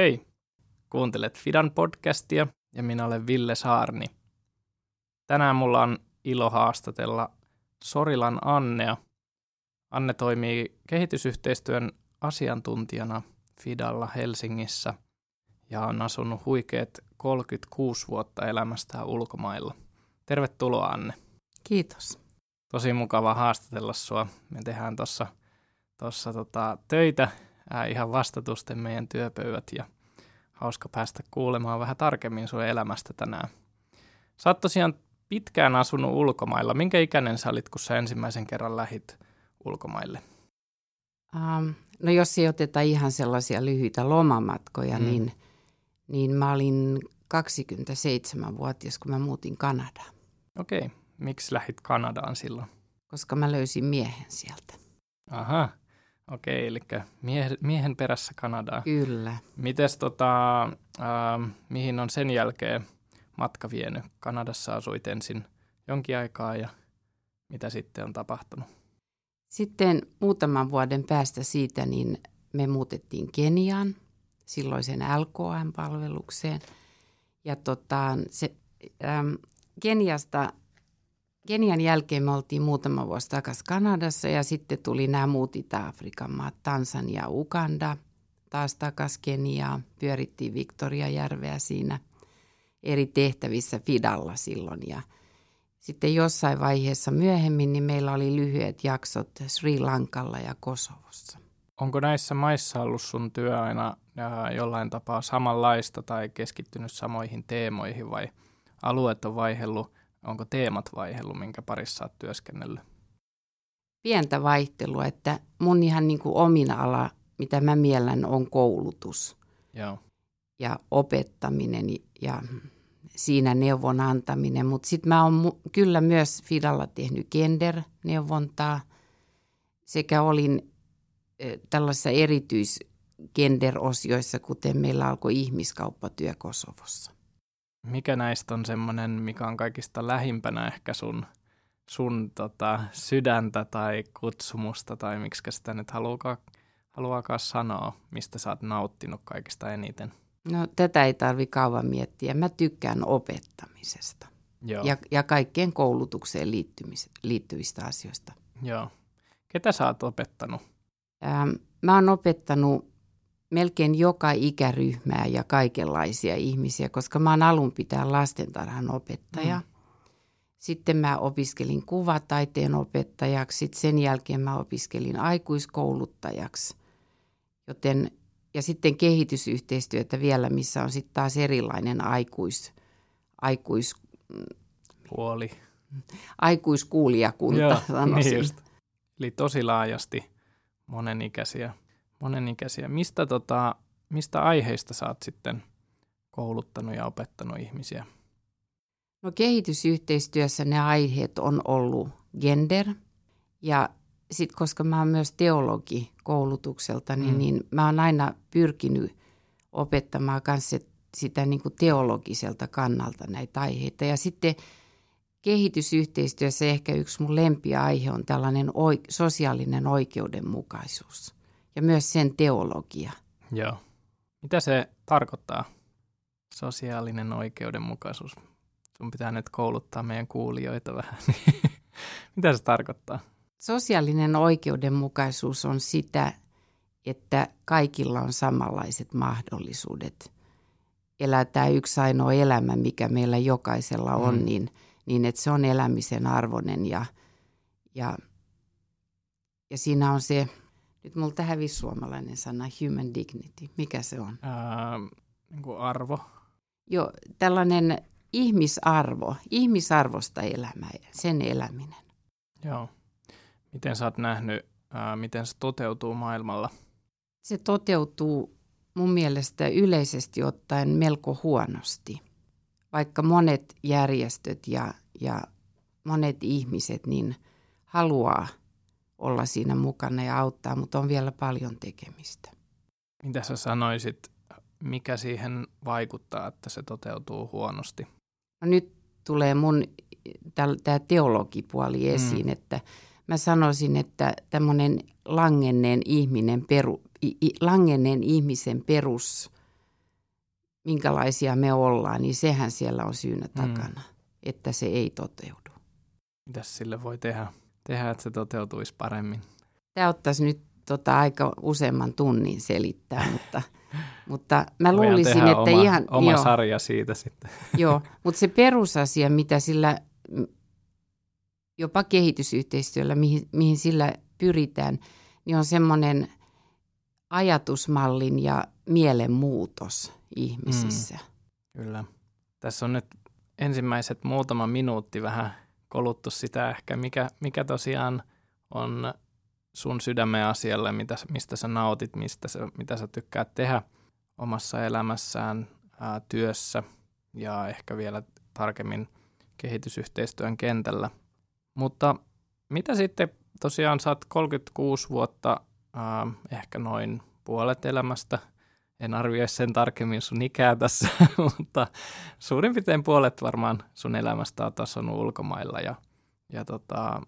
Hei! Kuuntelet Fidan podcastia ja minä olen Ville Saarni. Tänään mulla on ilo haastatella Sorilan Annea. Anne toimii kehitysyhteistyön asiantuntijana Fidalla Helsingissä ja on asunut huikeet 36 vuotta elämästään ulkomailla. Tervetuloa Anne. Kiitos. Tosi mukava haastatella sua. Me tehdään tuossa tossa tota, töitä ää, ihan vastatusten meidän työpöydät ja hauska päästä kuulemaan vähän tarkemmin sun elämästä tänään. Sä oot tosiaan pitkään asunut ulkomailla. Minkä ikäinen sä olit, kun sä ensimmäisen kerran lähit ulkomaille? Um, no jos ei oteta ihan sellaisia lyhyitä lomamatkoja, mm. niin, niin mä olin 27-vuotias, kun mä muutin Kanadaan. Okei. Okay. Miksi lähit Kanadaan silloin? Koska mä löysin miehen sieltä. Aha. Okei, eli mie- miehen perässä Kanadaan. Kyllä. Mites tota, äh, mihin on sen jälkeen matka vienyt? Kanadassa asuit ensin jonkin aikaa ja mitä sitten on tapahtunut? Sitten muutaman vuoden päästä siitä niin me muutettiin Keniaan, silloisen LKM-palvelukseen. Ja tota, se, ähm, Keniasta Kenian jälkeen me oltiin muutama vuosi takaisin Kanadassa ja sitten tuli nämä muut Itä-Afrikan maat, Tansania, Uganda, taas takaisin Keniaa. Pyörittiin Victoria-järveä siinä eri tehtävissä Fidalla silloin ja sitten jossain vaiheessa myöhemmin niin meillä oli lyhyet jaksot Sri Lankalla ja Kosovossa. Onko näissä maissa ollut sun työ aina jollain tapaa samanlaista tai keskittynyt samoihin teemoihin vai alueet on vaihellut Onko teemat vaihellut, minkä parissa olet työskennellyt? Pientä vaihtelua, että mun ihan niin kuin omin ala, mitä mä miellän, on koulutus. Joo. Ja opettaminen ja siinä neuvon antaminen. Mutta sitten mä oon kyllä myös Fidalla tehnyt gender-neuvontaa sekä olin tällaisissa erityis gender-osioissa, kuten meillä alkoi ihmiskauppatyö Kosovossa. Mikä näistä on semmoinen, mikä on kaikista lähimpänä ehkä sun, sun tota, sydäntä tai kutsumusta tai miksi sitä nyt haluakaan, haluaakaan sanoa, mistä sä oot nauttinut kaikista eniten? No tätä ei tarvi kauan miettiä. Mä tykkään opettamisesta Joo. Ja, ja kaikkeen koulutukseen liittyvistä asioista. Joo. Ketä sä oot opettanut? Ähm, mä oon opettanut melkein joka ikäryhmää ja kaikenlaisia ihmisiä, koska mä oon alun pitää lastentarhan opettaja. Mm. Sitten mä opiskelin kuvataiteen opettajaksi, sitten sen jälkeen mä opiskelin aikuiskouluttajaksi. Joten, ja sitten kehitysyhteistyötä vielä, missä on sitten taas erilainen aikuis, aikuis, Puoli. aikuiskuulijakunta, Joo, sanoisin. Niin just. Eli tosi laajasti monenikäisiä monenikäisiä. Mistä, tota, mistä aiheista sä oot sitten kouluttanut ja opettanut ihmisiä? No kehitysyhteistyössä ne aiheet on ollut gender ja sitten koska mä oon myös teologi koulutukselta, niin, mm. niin mä oon aina pyrkinyt opettamaan kanssa sitä niin kuin teologiselta kannalta näitä aiheita. Ja sitten kehitysyhteistyössä ehkä yksi mun lempiaihe on tällainen oik- sosiaalinen oikeudenmukaisuus ja myös sen teologia. Joo. Mitä se tarkoittaa, sosiaalinen oikeudenmukaisuus? Sun pitää nyt kouluttaa meidän kuulijoita vähän. Mitä se tarkoittaa? Sosiaalinen oikeudenmukaisuus on sitä, että kaikilla on samanlaiset mahdollisuudet elää tämä yksi ainoa elämä, mikä meillä jokaisella on, mm. niin, niin että se on elämisen arvoinen ja, ja, ja siinä on se nyt multa hävisi suomalainen sana human dignity. Mikä se on? Ää, niin kuin arvo. Joo, tällainen ihmisarvo, ihmisarvosta elämä, sen eläminen. Joo. Miten sä oot nähnyt, ää, miten se toteutuu maailmalla? Se toteutuu mun mielestä yleisesti ottaen melko huonosti. Vaikka monet järjestöt ja, ja monet ihmiset niin haluaa – olla siinä mukana ja auttaa, mutta on vielä paljon tekemistä. Mitä sä sanoisit, mikä siihen vaikuttaa, että se toteutuu huonosti? No nyt tulee mun tämä teologipuoli mm. esiin, mm. että mä sanoisin, että tämmöinen langenneen, ihminen peru, langenneen ihmisen perus minkälaisia me ollaan, niin sehän siellä on syynä Mm. takana, että se ei toteudu. Mitäs sille voi tehdä, tehdä että se toteutuisi paremmin? Tämä ottaisi nyt tota aika useamman tunnin selittää, mutta, mutta mä Voidaan luulisin, että oma, ihan... oma joo, sarja siitä sitten. joo, mutta se perusasia, mitä sillä jopa kehitysyhteistyöllä, mihin, mihin sillä pyritään, niin on semmoinen ajatusmallin ja mielenmuutos ihmisissä. Mm. Kyllä. Tässä on nyt ensimmäiset muutama minuutti vähän koluttu sitä ehkä, mikä, mikä tosiaan on sun sydämen asialle, mitä, mistä sä nautit, mistä sä, mitä sä tykkäät tehdä omassa elämässään, ää, työssä ja ehkä vielä tarkemmin kehitysyhteistyön kentällä. Mutta mitä sitten, tosiaan sä oot 36 vuotta, ää, ehkä noin puolet elämästä, en arvioi sen tarkemmin sun ikää tässä, mutta suurin piirtein puolet varmaan sun elämästä on tasonut ulkomailla ja, ja tota,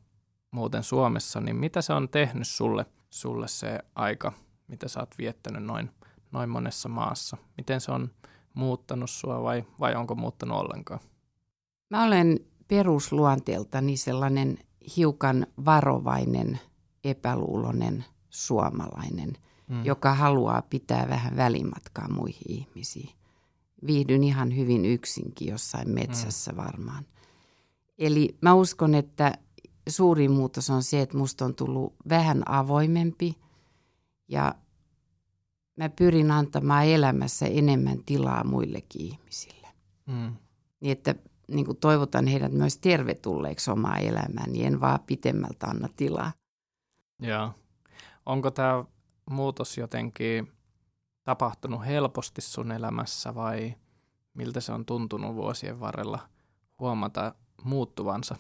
muuten Suomessa, niin mitä se on tehnyt sulle, sulle se aika, mitä sä oot viettänyt noin, noin monessa maassa? Miten se on muuttanut sua vai, vai onko muuttanut ollenkaan? Mä olen perusluonteeltani sellainen hiukan varovainen, epäluulonen suomalainen, mm. joka haluaa pitää vähän välimatkaa muihin ihmisiin. Viihdyn ihan hyvin yksinkin jossain metsässä mm. varmaan. Eli mä uskon, että suurin muutos on se, että musta on tullut vähän avoimempi ja mä pyrin antamaan elämässä enemmän tilaa muillekin ihmisille. Mm. Niin että niin kuin toivotan heidät myös tervetulleeksi omaa elämään, niin en vaan pitemmältä anna tilaa. Joo. Onko tämä muutos jotenkin tapahtunut helposti sun elämässä vai miltä se on tuntunut vuosien varrella huomata muuttuvansa?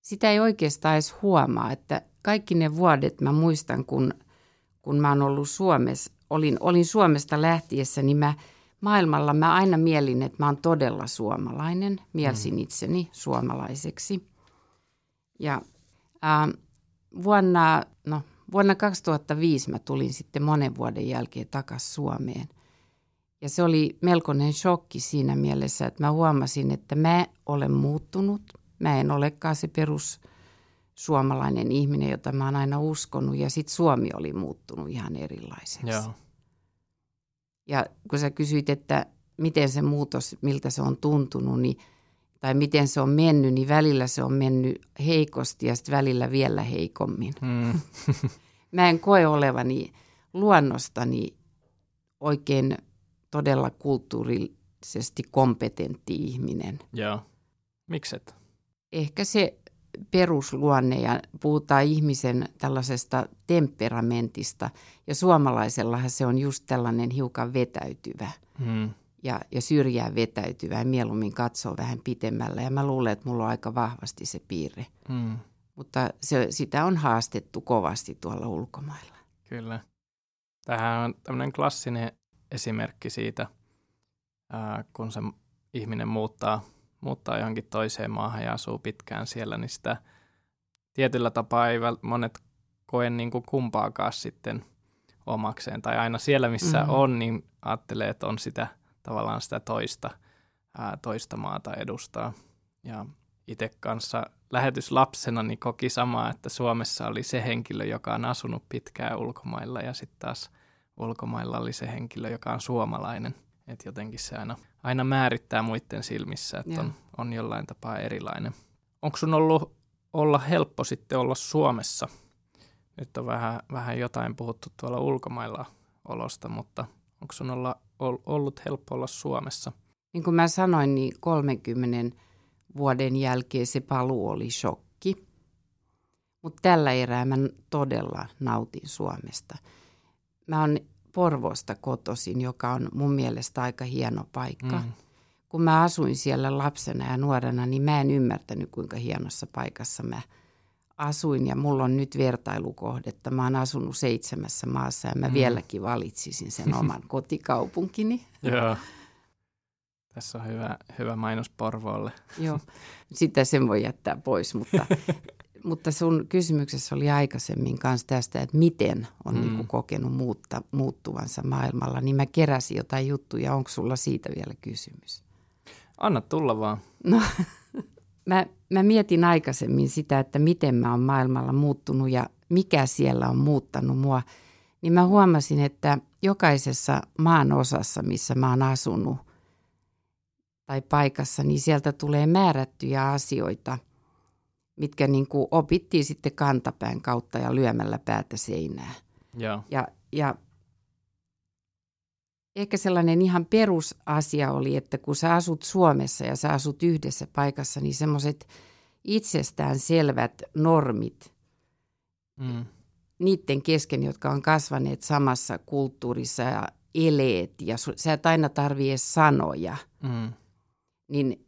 Sitä ei oikeastaan edes huomaa, että kaikki ne vuodet mä muistan, kun, kun mä oon ollut Suomessa, olin, olin Suomesta lähtiessä, niin mä maailmalla mä aina mielin, että mä oon todella suomalainen. Mielsin itseni suomalaiseksi. Ja äh, vuonna, no, vuonna 2005 mä tulin sitten monen vuoden jälkeen takaisin Suomeen. Ja se oli melkoinen shokki siinä mielessä, että mä huomasin, että mä olen muuttunut. Mä en olekaan se perus suomalainen ihminen, jota mä oon aina uskonut. Ja sitten Suomi oli muuttunut ihan erilaiseksi. Joo. Ja kun sä kysyit, että miten se muutos, miltä se on tuntunut, niin, tai miten se on mennyt, niin välillä se on mennyt heikosti ja sitten välillä vielä heikommin. Mm. Mä en koe olevani luonnostani oikein todella kulttuurisesti kompetentti ihminen. Joo. Mikset? Ehkä se perusluonne ja puhutaan ihmisen tällaisesta temperamentista. Ja suomalaisellahan se on just tällainen hiukan vetäytyvä Mm. ja, ja syrjään vetäytyvä ja mieluummin katsoo vähän pitemmällä. Ja mä luulen, että mulla on aika vahvasti se piirre. Mm. Mutta se, sitä on haastettu kovasti tuolla ulkomailla. Kyllä. Tähän on tämmöinen klassinen esimerkki siitä, ää, kun se ihminen muuttaa, muuttaa johonkin toiseen maahan ja asuu pitkään siellä, niin sitä tietyllä tapaa ei väl- monet koe niin kuin kumpaakaan sitten omakseen. Tai aina siellä, missä Mhm. mm. on, niin ajattelee, että on sitä tavallaan sitä toista, ää, toista maata edustaa. Ja itse kanssa lähetyslapsena niin koki samaa, että Suomessa oli se henkilö, joka on asunut pitkään ulkomailla ja sitten taas ulkomailla oli se henkilö, joka on suomalainen. Että jotenkin se aina, aina määrittää muiden silmissä, että on, on jollain tapaa erilainen. Onko sun ollut olla helppo sitten olla Suomessa? Nyt on vähän, vähän jotain puhuttu tuolla ulkomailla olosta, mutta onko sun olla, ol- ollut helppo olla Suomessa? Niin kuin mä sanoin, niin 30 vuoden jälkeen se paluu oli shokki. Mutta tällä erää mä todella nautin Suomesta. Mä oon Porvoosta kotoisin, joka on mun mielestä aika hieno paikka. Mm. Kun mä asuin siellä lapsena ja nuorena, niin mä en ymmärtänyt, kuinka hienossa paikassa mä asuin. Ja mulla on nyt vertailukohdetta. Mä oon asunut seitsemässä maassa ja mä mm. vieläkin valitsisin sen oman kotikaupunkini. Joo. Tässä on hyvä, hyvä mainos Porvoolle. Joo, sitä sen voi jättää pois, mutta, mutta sun kysymyksessä oli aikaisemmin kanssa tästä, että miten on Mm. mm. niin kokenut muutta, muuttuvansa maailmalla, niin mä keräsin jotain juttuja. Onko sulla siitä vielä kysymys? Anna tulla vaan. No, mä, mä mietin aikaisemmin sitä, että miten mä oon maailmalla muuttunut ja mikä siellä on muuttanut mua. Niin mä huomasin, että jokaisessa maan osassa, missä mä oon asunut tai paikassa, niin sieltä tulee määrättyjä asioita, mitkä niin kuin opittiin sitten kantapään kautta ja lyömällä päätä seinää. Joo. Ja, ja ehkä sellainen ihan perusasia oli, että kun sä asut Suomessa ja sä asut yhdessä paikassa, niin semmoiset itsestään selvät normit Mm. niiden kesken, jotka on kasvaneet samassa kulttuurissa ja eleet ja sä et aina tarvii sanoja, Mm. Niin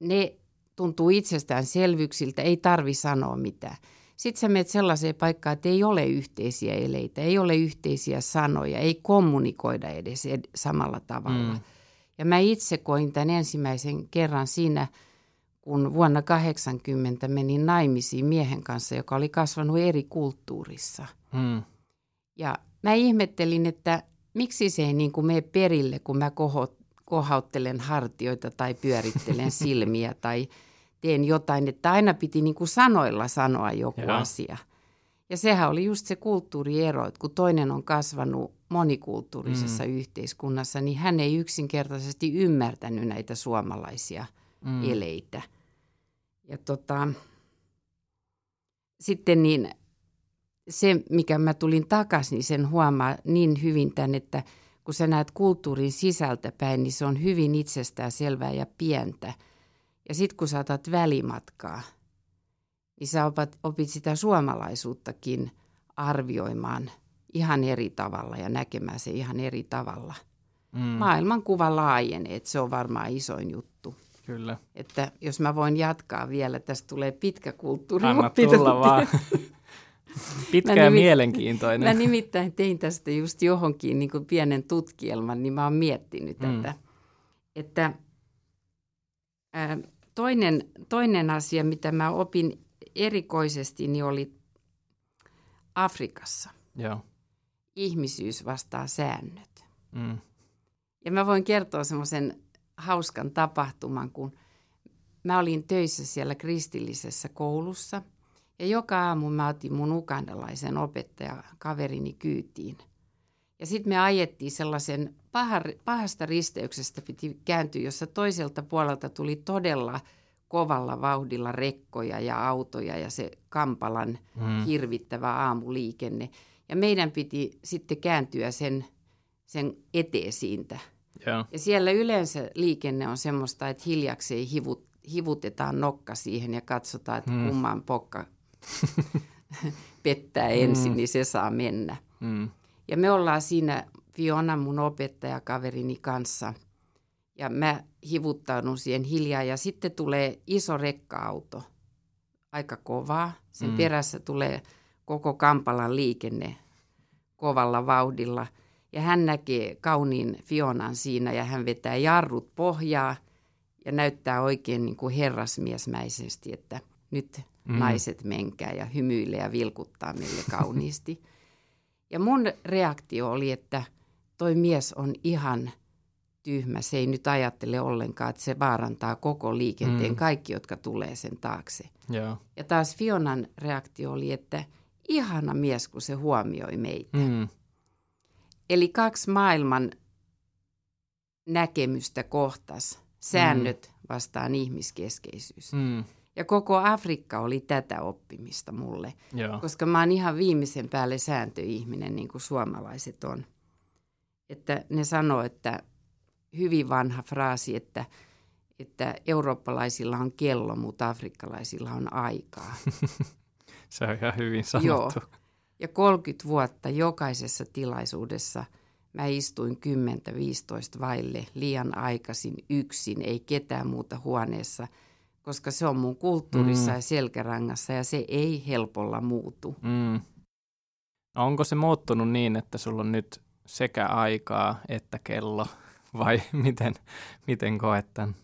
ne tuntuu itsestäänselvyyksiltä, ei tarvi sanoa mitään. Sitten sä menet sellaiseen paikkaan, että ei ole yhteisiä eleitä, ei ole yhteisiä sanoja, ei kommunikoida edes ed- samalla tavalla. Mm. Ja mä itse koin tämän ensimmäisen kerran siinä, kun vuonna 80 menin naimisiin miehen kanssa, joka oli kasvanut eri kulttuurissa. Mm. Ja mä ihmettelin, että miksi se ei niin kuin mene perille, kun mä koho, kohauttelen hartioita tai pyörittelen silmiä tai teen jotain, että aina piti niin kuin sanoilla sanoa joku Joo. asia. Ja sehän oli just se kulttuuriero, että kun toinen on kasvanut monikulttuurisessa mm. yhteiskunnassa, niin hän ei yksinkertaisesti ymmärtänyt näitä suomalaisia Mm. eleitä. Ja tota, sitten niin se, mikä mä tulin takaisin, niin sen huomaa niin hyvin tämän, että kun sä näet kulttuurin sisältä päin, niin se on hyvin itsestään selvää ja pientä. Ja sitten kun sä otat välimatkaa, niin sä opit, opit sitä suomalaisuuttakin arvioimaan ihan eri tavalla ja näkemään se ihan eri tavalla. Mm. Maailmankuva laajenee, että se on varmaan isoin juttu. Kyllä. Että jos mä voin jatkaa vielä, tästä tulee pitkä kulttuuri. Anna tulla vaan. Pitkä ja nimi- mielenkiintoinen. Mä nimittäin tein tästä just johonkin niin kuin pienen tutkielman, niin mä oon miettinyt Mm. tätä. Että ää, toinen, toinen asia, mitä mä opin erikoisesti, niin oli Afrikassa. Joo. Ihmisyys vastaa säännöt. Mm. Ja mä voin kertoa semmoisen hauskan tapahtuman, kun mä olin töissä siellä kristillisessä koulussa. Ja joka aamu mä otin mun ukandalaisen opettaja kaverini kyytiin. Ja sitten me ajettiin sellaisen paha, pahasta risteyksestä piti kääntyä, jossa toiselta puolelta tuli todella kovalla vauhdilla rekkoja ja autoja ja se Kampalan Mm. hirvittävä aamuliikenne. Ja meidän piti sitten kääntyä sen, sen eteen siitä. Joo. Ja siellä yleensä liikenne on semmoista, että hiljakseen hivut, hivutetaan nokka siihen ja katsotaan, että Hmm. kumman pokka pettää ensin, Hmm. niin se saa mennä. Mm. Ja me ollaan siinä Fiona, mun opettajakaverini kanssa. Ja mä hivuttaudun siihen hiljaa ja sitten tulee iso rekka-auto. Aika kovaa. Sen Mm. perässä tulee koko Kampalan liikenne kovalla vauhdilla. Ja hän näkee kauniin Fionan siinä ja hän vetää jarrut pohjaa ja näyttää oikein niin kuin herrasmiesmäisesti, että nyt Mm. mm. naiset menkää ja hymyilee ja vilkuttaa meille kauniisti. Ja mun reaktio oli, että toi mies on ihan tyhmä. Se ei nyt ajattele ollenkaan, että se vaarantaa koko liikenteen, Mm. mm. kaikki, jotka tulee sen taakse. Joo. Ja taas Fionan reaktio oli, että ihana mies, kun se huomioi meitä. Mm. Eli kaksi maailman näkemystä kohtas. Säännöt vastaan ihmiskeskeisyys. Mm. Ja koko Afrikka oli tätä oppimista mulle, Joo. koska mä oon ihan viimeisen päälle sääntöihminen, niin kuin suomalaiset on. Että ne sanoo, että hyvin vanha fraasi, että, että eurooppalaisilla on kello, mutta afrikkalaisilla on aikaa. Se on ihan hyvin sanottu. Ja 30 vuotta jokaisessa tilaisuudessa mä istuin 10-15 vaille liian aikaisin yksin, ei ketään muuta huoneessa, koska se on mun kulttuurissa Mm. ja selkärangassa ja se ei helpolla muutu. Mm. No onko se muuttunut niin, että sulla on nyt sekä aikaa että kello, vai miten, miten koet tämän?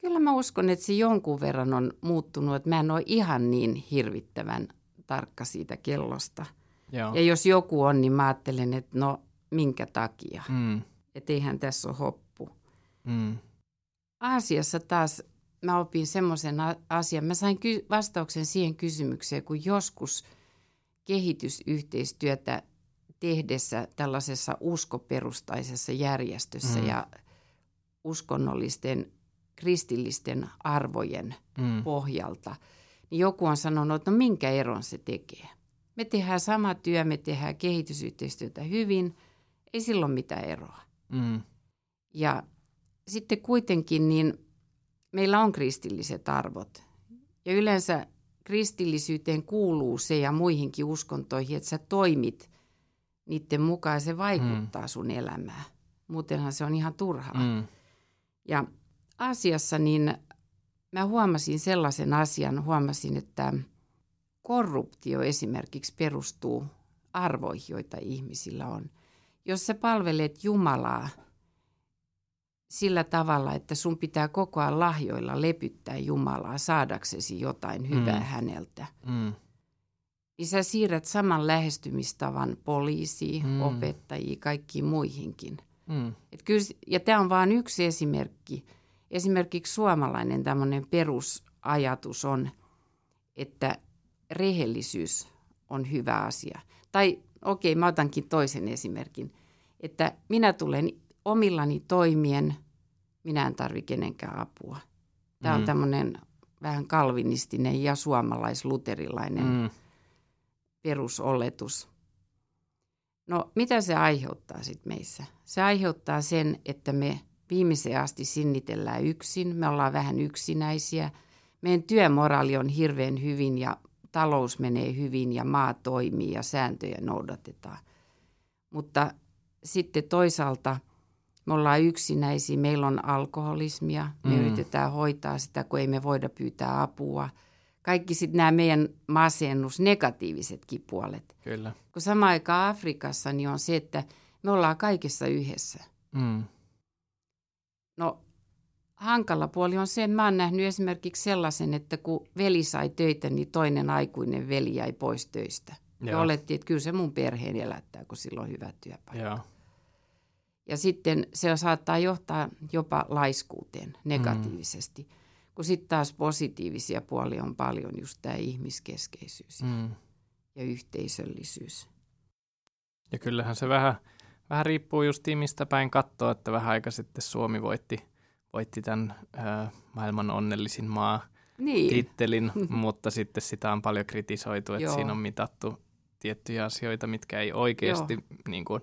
Kyllä mä uskon, että se jonkun verran on muuttunut, että mä en ole ihan niin hirvittävän tarkka siitä kellosta. Joo. Ja jos joku on, niin mä ajattelen, että no minkä takia. Mm. Että eihän tässä ole hoppu. Mm. Aasiassa taas mä opin semmoisen asian. Mä sain ky- vastauksen siihen kysymykseen, kun joskus kehitysyhteistyötä tehdessä tällaisessa uskoperustaisessa järjestössä Mm. ja uskonnollisten kristillisten arvojen Mm. pohjalta, niin joku on sanonut, että no minkä eron se tekee. Me tehdään sama työ, me tehdään kehitysyhteistyötä hyvin, ei silloin mitään eroa. Mm. Ja sitten kuitenkin niin meillä on kristilliset arvot. Ja yleensä kristillisyyteen kuuluu se ja muihinkin uskontoihin, että sä toimit niiden mukaan ja se vaikuttaa sun elämään. Muutenhan se on ihan turhaa. Mm. Ja asiassa niin mä huomasin sellaisen asian, huomasin, että korruptio esimerkiksi perustuu arvoihin, joita ihmisillä on. Jos sä palvelet Jumalaa sillä tavalla, että sun pitää koko ajan lahjoilla lepyttää Jumalaa saadaksesi jotain hyvää Mm. häneltä, Mm. niin sä siirrät saman lähestymistavan poliisiin, Mm. opettajiin, kaikkiin muihinkin. Mm. Et kyllä, ja tämä on vain yksi esimerkki. Esimerkiksi suomalainen tämmöinen perusajatus on, että rehellisyys on hyvä asia. Tai okei, mä otankin toisen esimerkin, että minä tulen omillani toimien, minä en tarvi kenenkään apua. Tämä on Mm. tämmöinen vähän kalvinistinen ja suomalaisluterilainen Mm. perusoletus. No mitä se aiheuttaa sitten meissä? Se aiheuttaa sen, että me viimeiseen asti sinnitellään yksin, me ollaan vähän yksinäisiä. Meidän työmoraali on hirveän hyvin ja talous menee hyvin ja maa toimii ja sääntöjä noudatetaan. Mutta sitten toisaalta me ollaan yksinäisiä, meillä on alkoholismia, me Mm. yritetään hoitaa sitä, kun ei me voida pyytää apua. Kaikki sitten nämä meidän masennus, negatiivisetkin puolet. Kyllä. Kun sama aikaan Afrikassa niin on se, että me ollaan kaikessa yhdessä. Mm. No hankala puoli on se, että mä oon nähnyt esimerkiksi sellaisen, että kun veli sai töitä, niin toinen aikuinen veli jäi pois töistä. Ja olettiin, että kyllä se mun perheen elättää, kun sillä on hyvä työpaikka. Joo. Ja sitten se saattaa johtaa jopa laiskuuteen negatiivisesti. Mm. Kun sitten taas positiivisia puolia on paljon, just tämä ihmiskeskeisyys Mm. ja yhteisöllisyys. Ja kyllähän se vähän, vähän riippuu just mistä päin katsoa, että vähän aika sitten Suomi voitti, voitti tämän ö, maailman onnellisin maa Niin, tittelin, mutta sitten sitä on paljon kritisoitu, että Joo. siinä on mitattu tiettyjä asioita, mitkä ei oikeasti, niin kuin,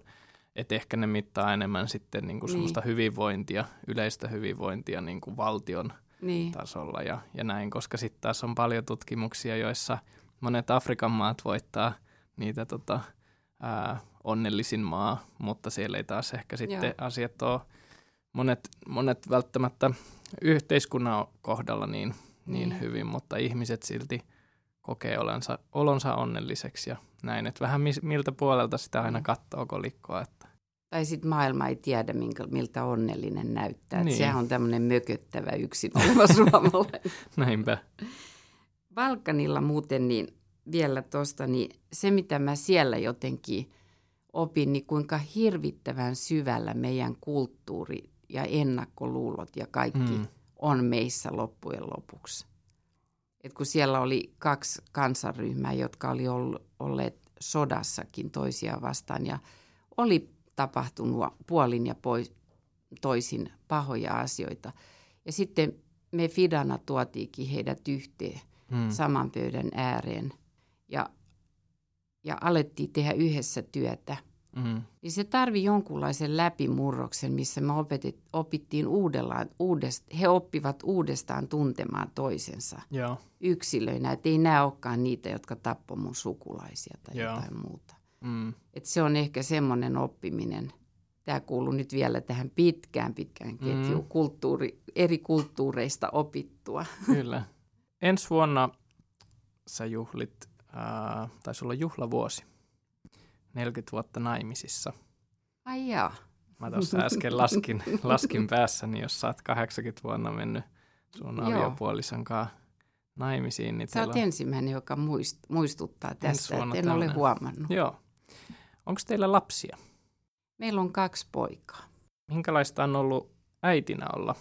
että ehkä ne mittaa enemmän sitten niin kuin Niin. semmoista hyvinvointia, yleistä hyvinvointia niin kuin valtion niin, tasolla ja, ja näin, koska sitten taas on paljon tutkimuksia, joissa monet Afrikan maat voittaa niitä tota, ää, onnellisin maa, mutta siellä ei taas ehkä sitten Joo. asiat ole monet, monet välttämättä yhteiskunnan kohdalla niin, niin Niin. hyvin, mutta ihmiset silti kokee olonsa, olonsa onnelliseksi ja näin, että vähän mis, miltä puolelta sitä aina Mm. katsoo kolikkoa, että Tai sitten maailma ei tiedä, minkä, miltä onnellinen näyttää. Niin. Sehän on tämmöinen mököttävä yksin oleva suomalainen. näinpä. Balkanilla muuten niin vielä tuosta, niin se mitä mä siellä jotenkin opin, niin kuinka hirvittävän syvällä meidän kulttuuri ja ennakkoluulot ja kaikki Mm. on meissä loppujen lopuksi. Et kun siellä oli kaksi kansanryhmää, jotka oli olleet sodassakin toisiaan vastaan ja oli tapahtunut puolin ja pois, toisin pahoja asioita. Ja sitten me Fidana tuotiinkin heidät yhteen Mm. saman pöydän ääreen ja, ja alettiin tehdä yhdessä työtä. Mm. Niin se tarvi jonkunlaisen läpimurroksen, missä me opetit, opittiin uudellaan, uudest, he oppivat uudestaan tuntemaan toisensa Joo. yksilöinä. Että ei nämä olekaan niitä, jotka tappoi mun sukulaisia tai Joo. jotain muuta. Mm. Et se on ehkä semmoinen oppiminen. Tämä kuuluu nyt vielä tähän pitkään pitkään ketjuun, Mm. kulttuuri, eri kulttuureista opittua. Kyllä. Ensi vuonna sä juhlit, ää, taisi olla juhlavuosi, 40 vuotta naimisissa. Ai jaa. Mä tuossa äsken laskin, laskin päässäni, jos sä oot 80 vuonna mennyt sun Joo. aviopuolison kanssa naimisiin. Niin Sä oot on- ensimmäinen, joka muist, muistuttaa tästä, en ole huomannut. Joo. Onko teillä lapsia? Meillä on kaksi poikaa. Minkälaista on ollut äitinä olla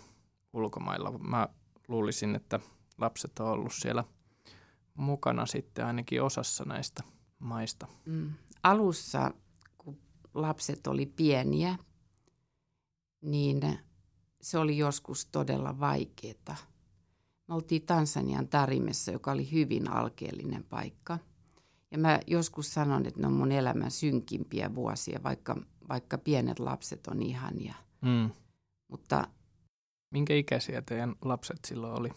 ulkomailla? Mä luulisin, että lapset on ollut siellä mukana sitten ainakin osassa näistä maista. Mm. Alussa, kun lapset oli pieniä, niin se oli joskus todella vaikeaa. Me oltiin Tansanian Tarimessa, joka oli hyvin alkeellinen paikka. Ja mä joskus sanon, että ne on mun elämän synkimpiä vuosia, vaikka, vaikka pienet lapset on ihania. Mm. Mutta Minkä ikäisiä teidän lapset silloin oli?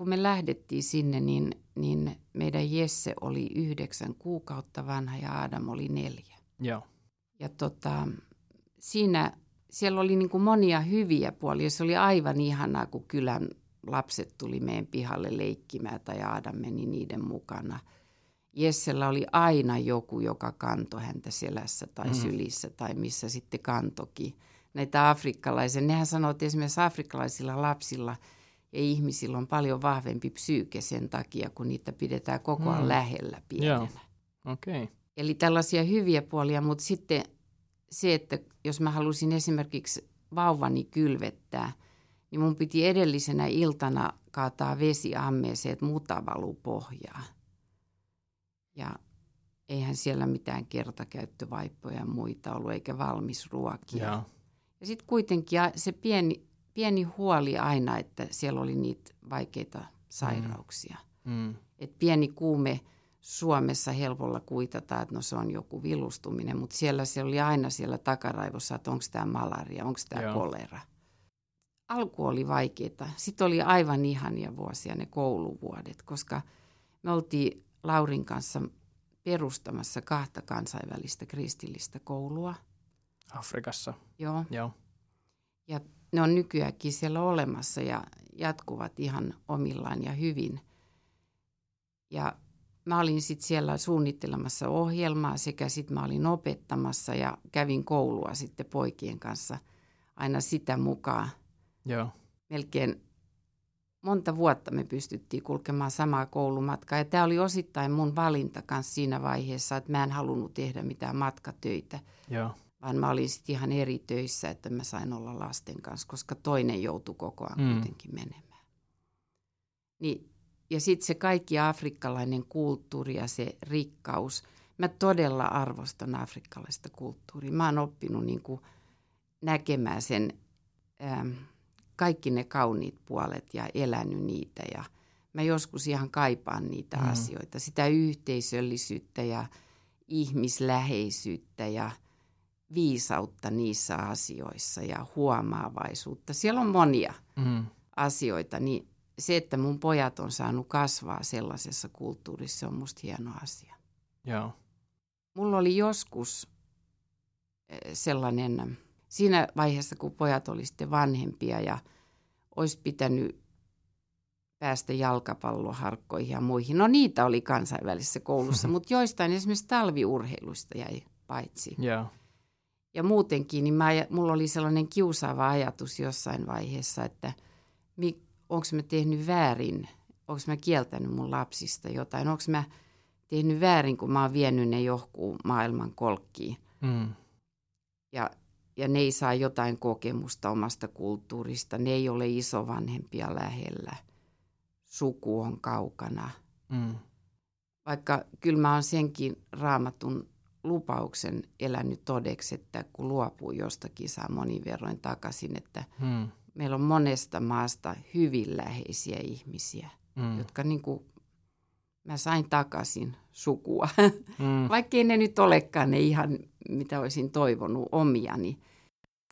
kun me lähdettiin sinne, niin, niin meidän Jesse oli yhdeksän kuukautta vanha ja Adam oli neljä. Joo. Ja tota, siinä, siellä oli niin kuin monia hyviä puolia. Se oli aivan ihanaa, kun kylän lapset tuli meidän pihalle leikkimään tai Adam meni niiden mukana. Jessellä oli aina joku, joka kantoi häntä selässä tai Mhm. sylissä tai missä sitten kantoki. Näitä afrikkalaisia, nehän sanoo, että esimerkiksi afrikkalaisilla lapsilla ja ihmisillä on paljon vahvempi psyyke sen takia, kun niitä pidetään koko ajan Mm. lähellä pienenä. Okei. Okay. Eli tällaisia hyviä puolia, mutta sitten se, että jos mä halusin esimerkiksi vauvani kylvettää, niin mun piti edellisenä iltana kaataa vesi ammeeseen, että muta valuu pohjaan. Ja eihän siellä mitään kertakäyttövaippoja ja muita ollut, eikä valmis ruokia. Joo. Ja sitten kuitenkin se pieni, pieni huoli aina, että siellä oli niitä vaikeita sairauksia. Mm. Et pieni kuume Suomessa helpolla kuitataan, että no se on joku vilustuminen, mutta siellä se oli aina siellä takaraivossa, että onko tämä malaria, onko tämä kolera. Alku oli vaikeaa. Sitten oli aivan ihania vuosia ne kouluvuodet, koska me oltiin Laurin kanssa perustamassa kahta kansainvälistä kristillistä koulua. Afrikassa. Joo. Joo. Ja ne on nykyäänkin siellä olemassa ja jatkuvat ihan omillaan ja hyvin. Ja mä olin sitten siellä suunnittelemassa ohjelmaa sekä sitten mä olin opettamassa ja kävin koulua sitten poikien kanssa aina sitä mukaan. Joo. Melkein monta vuotta me pystyttiin kulkemaan samaa koulumatkaa. Ja tämä oli osittain mun valinta kanssa siinä vaiheessa, että mä en halunnut tehdä mitään matkatöitä Joo. vaan mä olin sitten ihan eri töissä, että mä sain olla lasten kanssa, koska toinen joutui koko ajan Mm. kuitenkin menemään. Niin, ja sitten se kaikki afrikkalainen kulttuuri ja se rikkaus. Mä todella arvostan afrikkalaista kulttuuria. Mä oon oppinut niin kuin näkemään sen, ähm, kaikki ne kauniit puolet ja elänyt niitä. Ja mä joskus ihan kaipaan niitä Mm. asioita, sitä yhteisöllisyyttä ja ihmisläheisyyttä ja viisautta niissä asioissa ja huomaavaisuutta. Siellä on monia Mm. asioita, niin se, että mun pojat on saanut kasvaa sellaisessa kulttuurissa, se on musta hieno asia. Joo. Mulla oli joskus eh, sellainen, siinä vaiheessa kun pojat oli sitten vanhempia ja olisi pitänyt päästä jalkapalloharkkoihin ja muihin. No niitä oli kansainvälisessä koulussa, mutta joistain esimerkiksi talviurheilusta jäi paitsi. Joo. Ja muutenkin, niin mä, mulla oli sellainen kiusaava ajatus jossain vaiheessa, että onko mä tehnyt väärin, onko mä kieltänyt mun lapsista jotain, onko mä tehnyt väärin, kun mä oon vienyt ne johonkin maailman kolkkiin. Mm. Ja, ja ne ei saa jotain kokemusta omasta kulttuurista, ne ei ole isovanhempia lähellä, suku on kaukana. Mm. Vaikka kyllä mä oon senkin raamatun lupauksen elänyt todeksi, että kun luopuu jostakin, saa monin verroin takaisin, että Mm. meillä on monesta maasta hyvin läheisiä ihmisiä, Mm. jotka niin kuin, mä sain takaisin sukua. Mm. Vaikkei ne nyt olekaan ne ihan, mitä olisin toivonut omiani.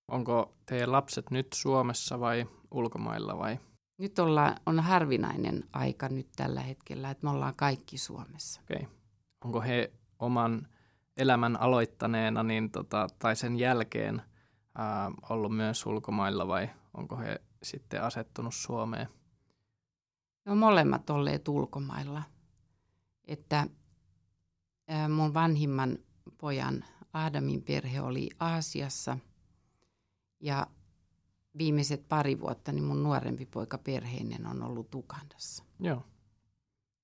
Onko teidän lapset nyt Suomessa vai ulkomailla vai? Nyt ollaan, on harvinainen aika nyt tällä hetkellä, että me ollaan kaikki Suomessa. Okei. Onko he oman elämän aloittaneena niin tota, tai sen jälkeen ää, ollut myös ulkomailla vai onko he sitten asettunut Suomeen? Ne on molemmat olleet ulkomailla. Että ää, mun vanhimman pojan Aadamin perhe oli Aasiassa ja viimeiset pari vuotta niin mun nuorempi poika perheinen on ollut Ukandassa. Joo.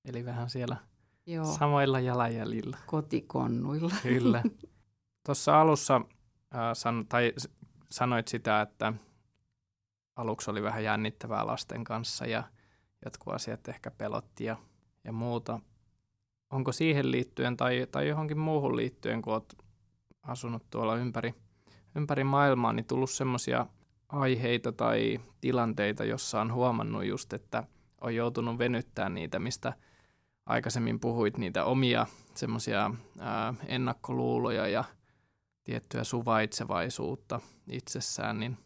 Eli vähän siellä Joo, samoilla jalanjäljillä. kotikonnuilla. Kyllä. Tuossa alussa äh, san, tai sanoit sitä, että aluksi oli vähän jännittävää lasten kanssa ja jotkut asiat ehkä pelotti ja, ja muuta. Onko siihen liittyen tai, tai johonkin muuhun liittyen, kun olet asunut tuolla ympäri, ympäri maailmaa, niin tullut semmoisia aiheita tai tilanteita, jossa on huomannut just, että on joutunut venyttämään niitä, mistä aikaisemmin puhuit, niitä omia semmoisia ennakkoluuloja ja tiettyä suvaitsevaisuutta itsessään, niin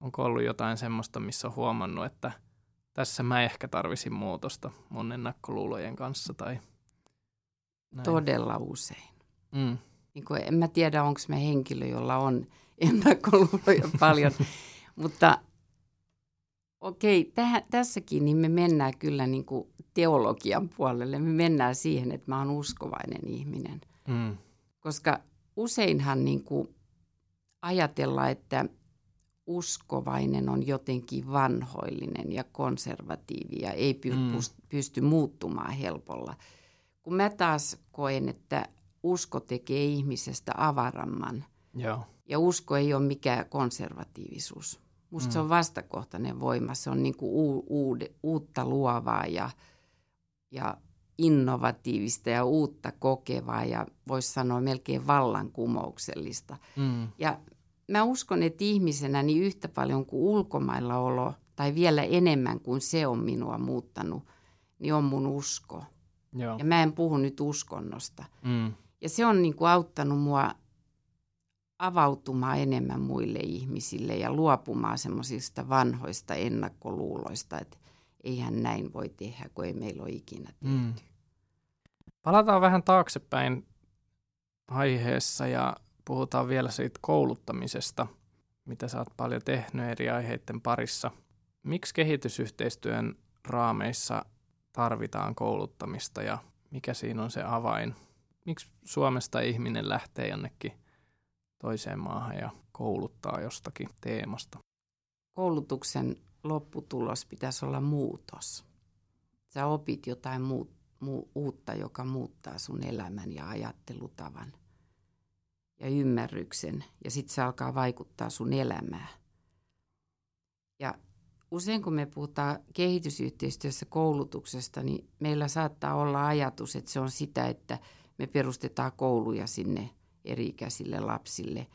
onko ollut jotain semmoista, missä on huomannut, että tässä mä ehkä tarvisin muutosta mun ennakkoluulojen kanssa tai näin. Todella usein. Mm. Niin kuin, en mä tiedä, onko me henkilö, jolla on ennakkoluuloja paljon, mutta okei, tähän, tässäkin niin me mennään kyllä niin kuin teologian puolelle. Me mennään siihen, että mä oon uskovainen ihminen. Mm. Koska useinhan niin kuin ajatellaan, että uskovainen on jotenkin vanhoillinen ja konservatiivi ja ei py- Mm. pysty muuttumaan helpolla. Kun mä taas koen, että usko tekee ihmisestä avaramman Joo. ja usko ei ole mikään konservatiivisuus. Musta Mm. se on vastakohtainen voima. Se on niin kuin uu, uude, uutta luovaa ja, ja innovatiivista ja uutta kokevaa ja voisi sanoa melkein vallankumouksellista. Mm. Ja mä uskon, että ihmisenä niin yhtä paljon kuin ulkomailla olo tai vielä enemmän kuin se on minua muuttanut, niin on mun usko. Joo. Ja mä en puhu nyt uskonnosta. Mm. Ja se on niin kuin auttanut mua avautumaan enemmän muille ihmisille ja luopumaan semmoisista vanhoista ennakkoluuloista, että eihän näin voi tehdä, kun ei meillä ole ikinä tehty. Mm. Palataan vähän taaksepäin aiheessa ja puhutaan vielä siitä kouluttamisesta, mitä sä oot paljon tehnyt eri aiheiden parissa. Miksi kehitysyhteistyön raameissa tarvitaan kouluttamista ja mikä siinä on se avain? Miksi Suomesta ihminen lähtee jonnekin toiseen maahan ja kouluttaa jostakin teemasta? Koulutuksen lopputulos pitäisi olla muutos. Sä opit jotain muu, muu, uutta, joka muuttaa sun elämän ja ajattelutavan ja ymmärryksen. Ja sitten se alkaa vaikuttaa sun elämään. Ja usein kun me puhutaan kehitysyhteistyössä koulutuksesta, niin meillä saattaa olla ajatus, että se on sitä, että me perustetaan kouluja sinne eri-ikäisille lapsille.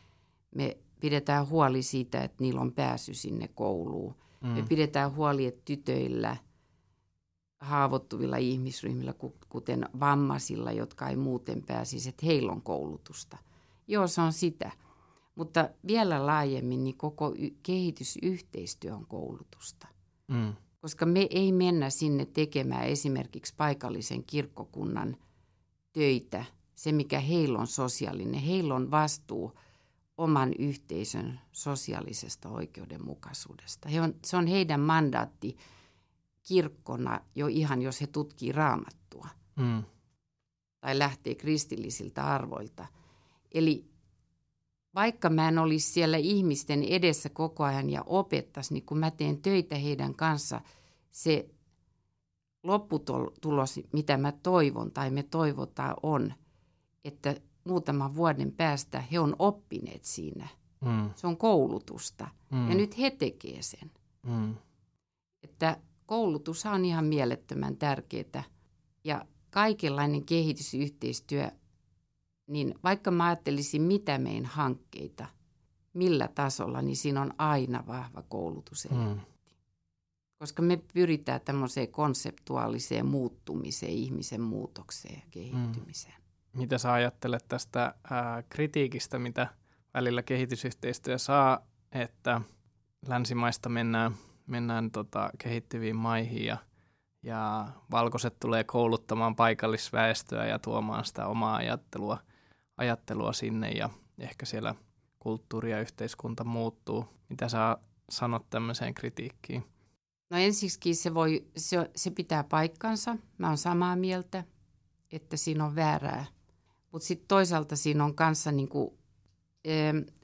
Me pidetään huoli siitä, että niillä on pääsy sinne kouluun. Mm. Me pidetään huoli, että tytöillä, haavoittuvilla ihmisryhmillä, ku- kuten vammaisilla, jotka ei muuten pääsisi, että heillä on koulutusta. Joo, se on sitä. Mutta vielä laajemmin, niin koko y- kehitysyhteistyö on koulutusta. Mm. Koska me ei mennä sinne tekemään esimerkiksi paikallisen kirkkokunnan töitä, se mikä heillä on sosiaalinen. Heillä on vastuu oman yhteisön sosiaalisesta oikeudenmukaisuudesta. He on, se on heidän mandaatti kirkkona jo ihan, jos he tutkii raamattua Mm. tai lähtee kristillisiltä arvoilta. Eli vaikka mä en olisi siellä ihmisten edessä koko ajan ja opettaisi, niin kun mä teen töitä heidän kanssa, se lopputulos, mitä mä toivon tai me toivotaan on, että muutaman vuoden päästä he on oppineet siinä. Mm. Se on koulutusta. Mm. Ja nyt he tekee sen. Mm. Että koulutus on ihan mielettömän tärkeää. Ja kaikenlainen kehitysyhteistyö, niin vaikka mä ajattelisin mitä meidän hankkeita, millä tasolla, niin siinä on aina vahva koulutus. Mm. Koska me pyritään tämmöiseen konseptuaaliseen muuttumiseen, ihmisen muutokseen ja kehittymiseen. Mitä sä ajattelet tästä ää, kritiikistä, mitä välillä kehitysyhteistyö saa, että länsimaista mennään, mennään tota, kehittyviin maihin ja, ja valkoiset tulee kouluttamaan paikallisväestöä ja tuomaan sitä omaa ajattelua, ajattelua sinne ja ehkä siellä kulttuuri ja yhteiskunta muuttuu. Mitä sä sanot tämmöiseen kritiikkiin? No ensiksikin se, voi, se, se pitää paikkansa. Mä oon samaa mieltä, että siinä on väärää. Mutta sitten toisaalta siinä on kanssa, niinku,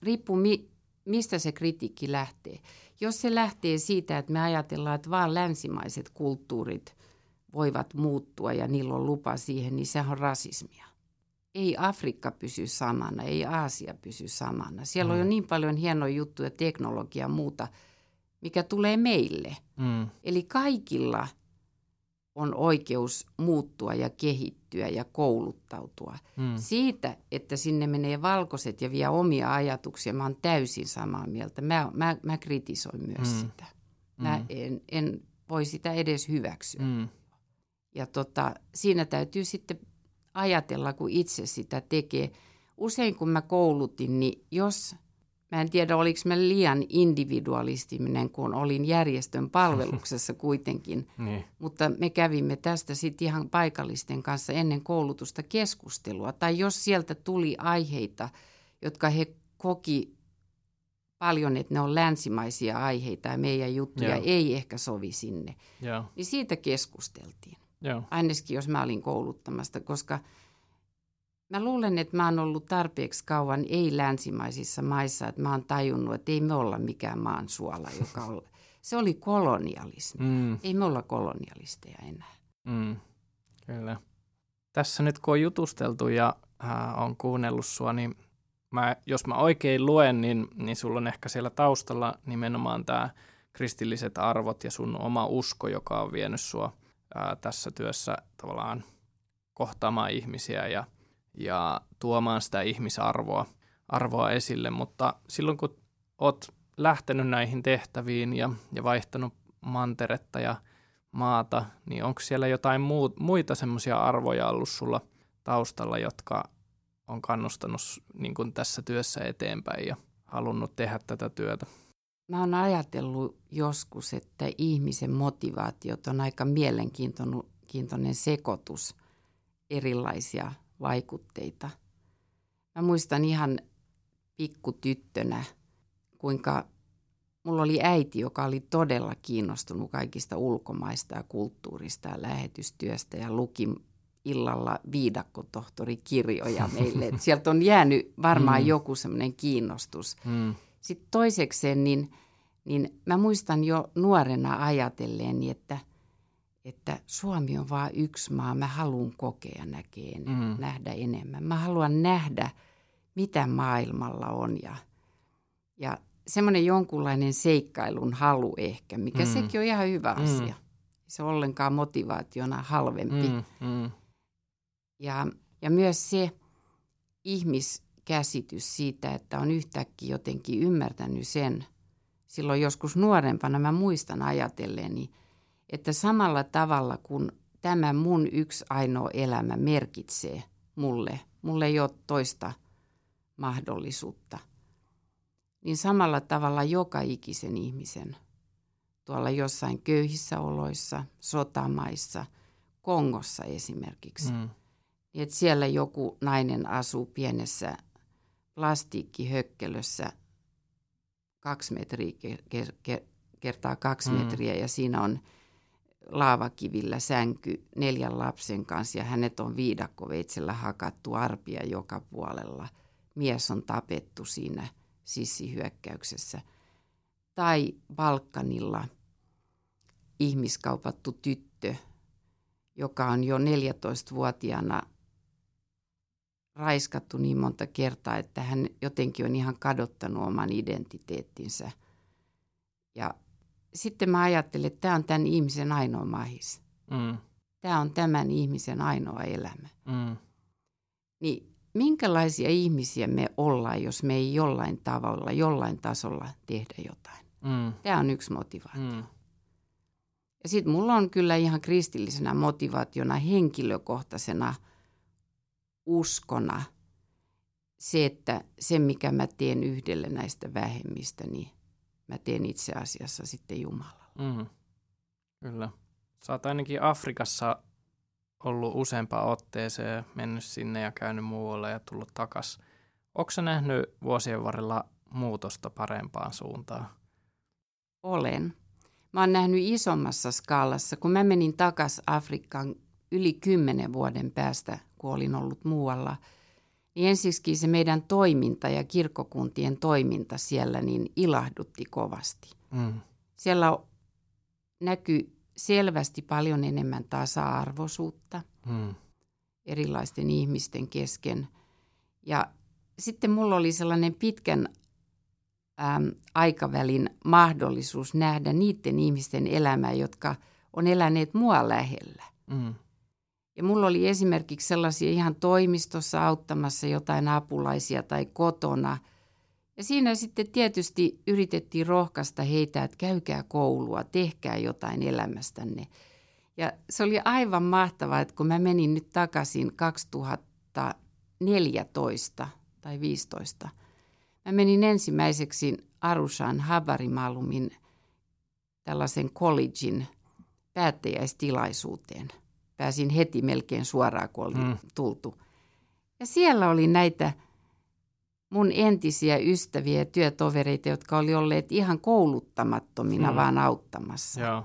riippuu mi, mistä se kritiikki lähtee? Jos se lähtee siitä, että me ajatellaan, että vain länsimaiset kulttuurit voivat muuttua ja niillä on lupa siihen, niin se on rasismia. Ei Afrikka pysy samana, ei Aasia pysy samana. Siellä mm. on jo niin paljon hienoja juttuja, teknologiaa ja muuta, mikä tulee meille. Mm. Eli kaikilla – on oikeus muuttua ja kehittyä ja kouluttautua. Mm. Siitä, että sinne menee valkoiset ja vie omia ajatuksia, mä oon täysin samaa mieltä. Mä, mä, mä kritisoin myös mm. sitä. Mä mm. en, en voi sitä edes hyväksyä. Mm. Ja tota, siinä täytyy sitten ajatella, kun itse sitä tekee. Usein kun mä koulutin, niin jos Mä en tiedä, oliko mä liian individualistiminen, kun olin järjestön palveluksessa kuitenkin. niin. Mutta me kävimme tästä sitten ihan paikallisten kanssa ennen koulutusta keskustelua. Tai jos sieltä tuli aiheita, jotka he koki paljon, että ne on länsimaisia aiheita ja meidän juttuja Joo. ei ehkä sovi sinne, Joo. niin siitä keskusteltiin. Joo. Ainakin jos mä olin kouluttamasta, koska – Mä luulen, että mä oon ollut tarpeeksi kauan ei-länsimaisissa maissa, että mä oon tajunnut, että ei me olla mikään maan suola, joka on... Se oli kolonialismi. Mm. Ei me olla kolonialisteja enää. Mm. Kyllä. Tässä nyt kun on jutusteltu ja äh, on kuunnellut sua, niin mä, jos mä oikein luen, niin, niin sulla on ehkä siellä taustalla nimenomaan tämä kristilliset arvot ja sun oma usko, joka on vienyt sua ää, tässä työssä tavallaan kohtaamaan ihmisiä ja – ja tuomaan sitä ihmisarvoa arvoa esille, mutta silloin kun oot lähtenyt näihin tehtäviin ja, ja vaihtanut manteretta ja maata, niin onko siellä jotain muut, muita semmoisia arvoja ollut sulla taustalla, jotka on kannustanut niin kuin tässä työssä eteenpäin ja halunnut tehdä tätä työtä? Mä oon ajatellut joskus, että ihmisen motivaatiot on aika mielenkiintoinen sekoitus erilaisia vaikutteita. Mä muistan ihan pikkutyttönä, kuinka mulla oli äiti, joka oli todella kiinnostunut kaikista ulkomaista ja kulttuurista ja lähetystyöstä ja luki illalla viidakkotohtorikirjoja meille. Et sieltä on jäänyt varmaan mm. joku semmoinen kiinnostus. Mm. Sitten toisekseen, niin, niin mä muistan jo nuorena ajatelleeni, että – että Suomi on vain yksi maa. Mä haluan kokea näkee, mm. nähdä enemmän. Mä haluan nähdä, mitä maailmalla on ja, ja semmoinen jonkunlainen seikkailun halu ehkä, mikä mm. sekin on ihan hyvä mm. asia. Se on ollenkaan motivaationa halvempi. Mm. Mm. Ja, ja myös se ihmiskäsitys siitä, että on yhtäkkiä jotenkin ymmärtänyt sen. Silloin joskus nuorempana mä muistan ajatelleeni, niin että samalla tavalla kuin tämä mun yksi ainoa elämä merkitsee mulle, mulle ei ole toista mahdollisuutta, niin samalla tavalla joka ikisen ihmisen tuolla jossain köyhissä oloissa, sotamaissa, Kongossa esimerkiksi. Mm. Niin että siellä joku nainen asuu pienessä plastiikkihökkelössä kaksi metriä kertaa kaksi mm. metriä ja siinä on laavakivillä sänky neljän lapsen kanssa ja hänet on viidakkoveitsellä hakattu arpia joka puolella. Mies on tapettu siinä sissihyökkäyksessä. Tai Balkanilla ihmiskaupattu tyttö, joka on jo 14-vuotiaana raiskattu niin monta kertaa, että hän jotenkin on ihan kadottanut oman identiteettinsä. Ja sitten mä ajattelin, että tämä on tämän ihmisen ainoa mahis. Mm. Tämä on tämän ihmisen ainoa elämä. Mm. Niin minkälaisia ihmisiä me ollaan, jos me ei jollain tavalla, jollain tasolla tehdä jotain? Mm. Tämä on yksi motivaatio. Mm. Ja sitten mulla on kyllä ihan kristillisenä motivaationa, henkilökohtaisena uskona se, että se mikä mä teen yhdelle näistä vähemmistä, niin – mä teen itse asiassa sitten Jumalalla. Mm, kyllä. Sä oot ainakin Afrikassa ollut useampaan otteeseen, mennyt sinne ja käynyt muualle ja tullut takas. Onko nähnyt vuosien varrella muutosta parempaan suuntaan? Olen. Mä oon nähnyt isommassa skaalassa. Kun mä menin takas Afrikkaan yli kymmenen vuoden päästä, kun olin ollut muualla, niin ensiksi se meidän toiminta ja kirkkokuntien toiminta siellä niin ilahdutti kovasti. Mm. Siellä näkyy selvästi paljon enemmän tasa-arvoisuutta mm. erilaisten ihmisten kesken. Ja sitten mulla oli sellainen pitkän äm, aikavälin mahdollisuus nähdä niiden ihmisten elämää, jotka on eläneet mua lähellä. Mm. Ja mulla oli esimerkiksi sellaisia ihan toimistossa auttamassa jotain apulaisia tai kotona. Ja siinä sitten tietysti yritettiin rohkaista heitä, että käykää koulua, tehkää jotain elämästänne. Ja se oli aivan mahtavaa, että kun mä menin nyt takaisin 2014 tai 15, mä menin ensimmäiseksi Arushan Habarimalumin tällaisen collegein päättäjäistilaisuuteen – pääsin heti melkein suoraan, kun oli mm. tultu. Ja siellä oli näitä mun entisiä ystäviä ja työtovereita, jotka oli olleet ihan kouluttamattomina mm. vaan auttamassa. Joo.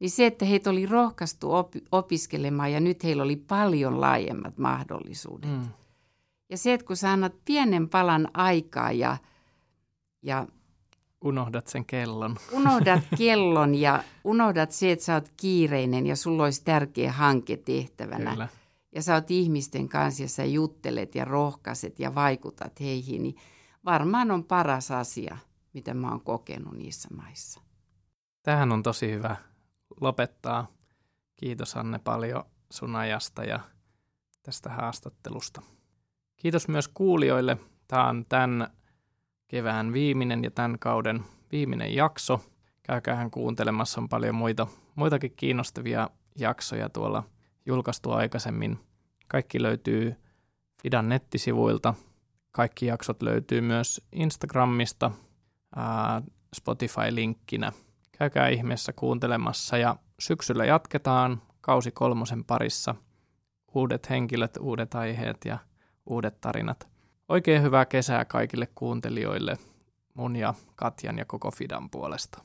Niin se, että heitä oli rohkaistu op- opiskelemaan ja nyt heillä oli paljon laajemmat mahdollisuudet. Mm. Ja se, että kun sä annat pienen palan aikaa ja, ja Unohdat sen kellon. Unohdat kellon ja unohdat se, että sä oot kiireinen ja sulla olisi tärkeä hanke tehtävänä. Kyllä. Ja sä oot ihmisten kanssa ja sä juttelet ja rohkaiset ja vaikutat heihin, niin varmaan on paras asia, mitä mä oon kokenut niissä maissa. Tähän on tosi hyvä lopettaa. Kiitos Anne paljon sun ajasta ja tästä haastattelusta. Kiitos myös kuulijoille. Tämä on tämän kevään viimeinen ja tämän kauden viimeinen jakso. Käykäähän kuuntelemassa, on paljon muita, muitakin kiinnostavia jaksoja tuolla julkaistu aikaisemmin. Kaikki löytyy Fidan nettisivuilta. Kaikki jaksot löytyy myös Instagramista Spotify-linkkinä. Käykää ihmeessä kuuntelemassa ja syksyllä jatketaan kausi kolmosen parissa. Uudet henkilöt, uudet aiheet ja uudet tarinat. Oikein hyvää kesää kaikille kuuntelijoille mun ja Katjan ja koko Fidan puolesta.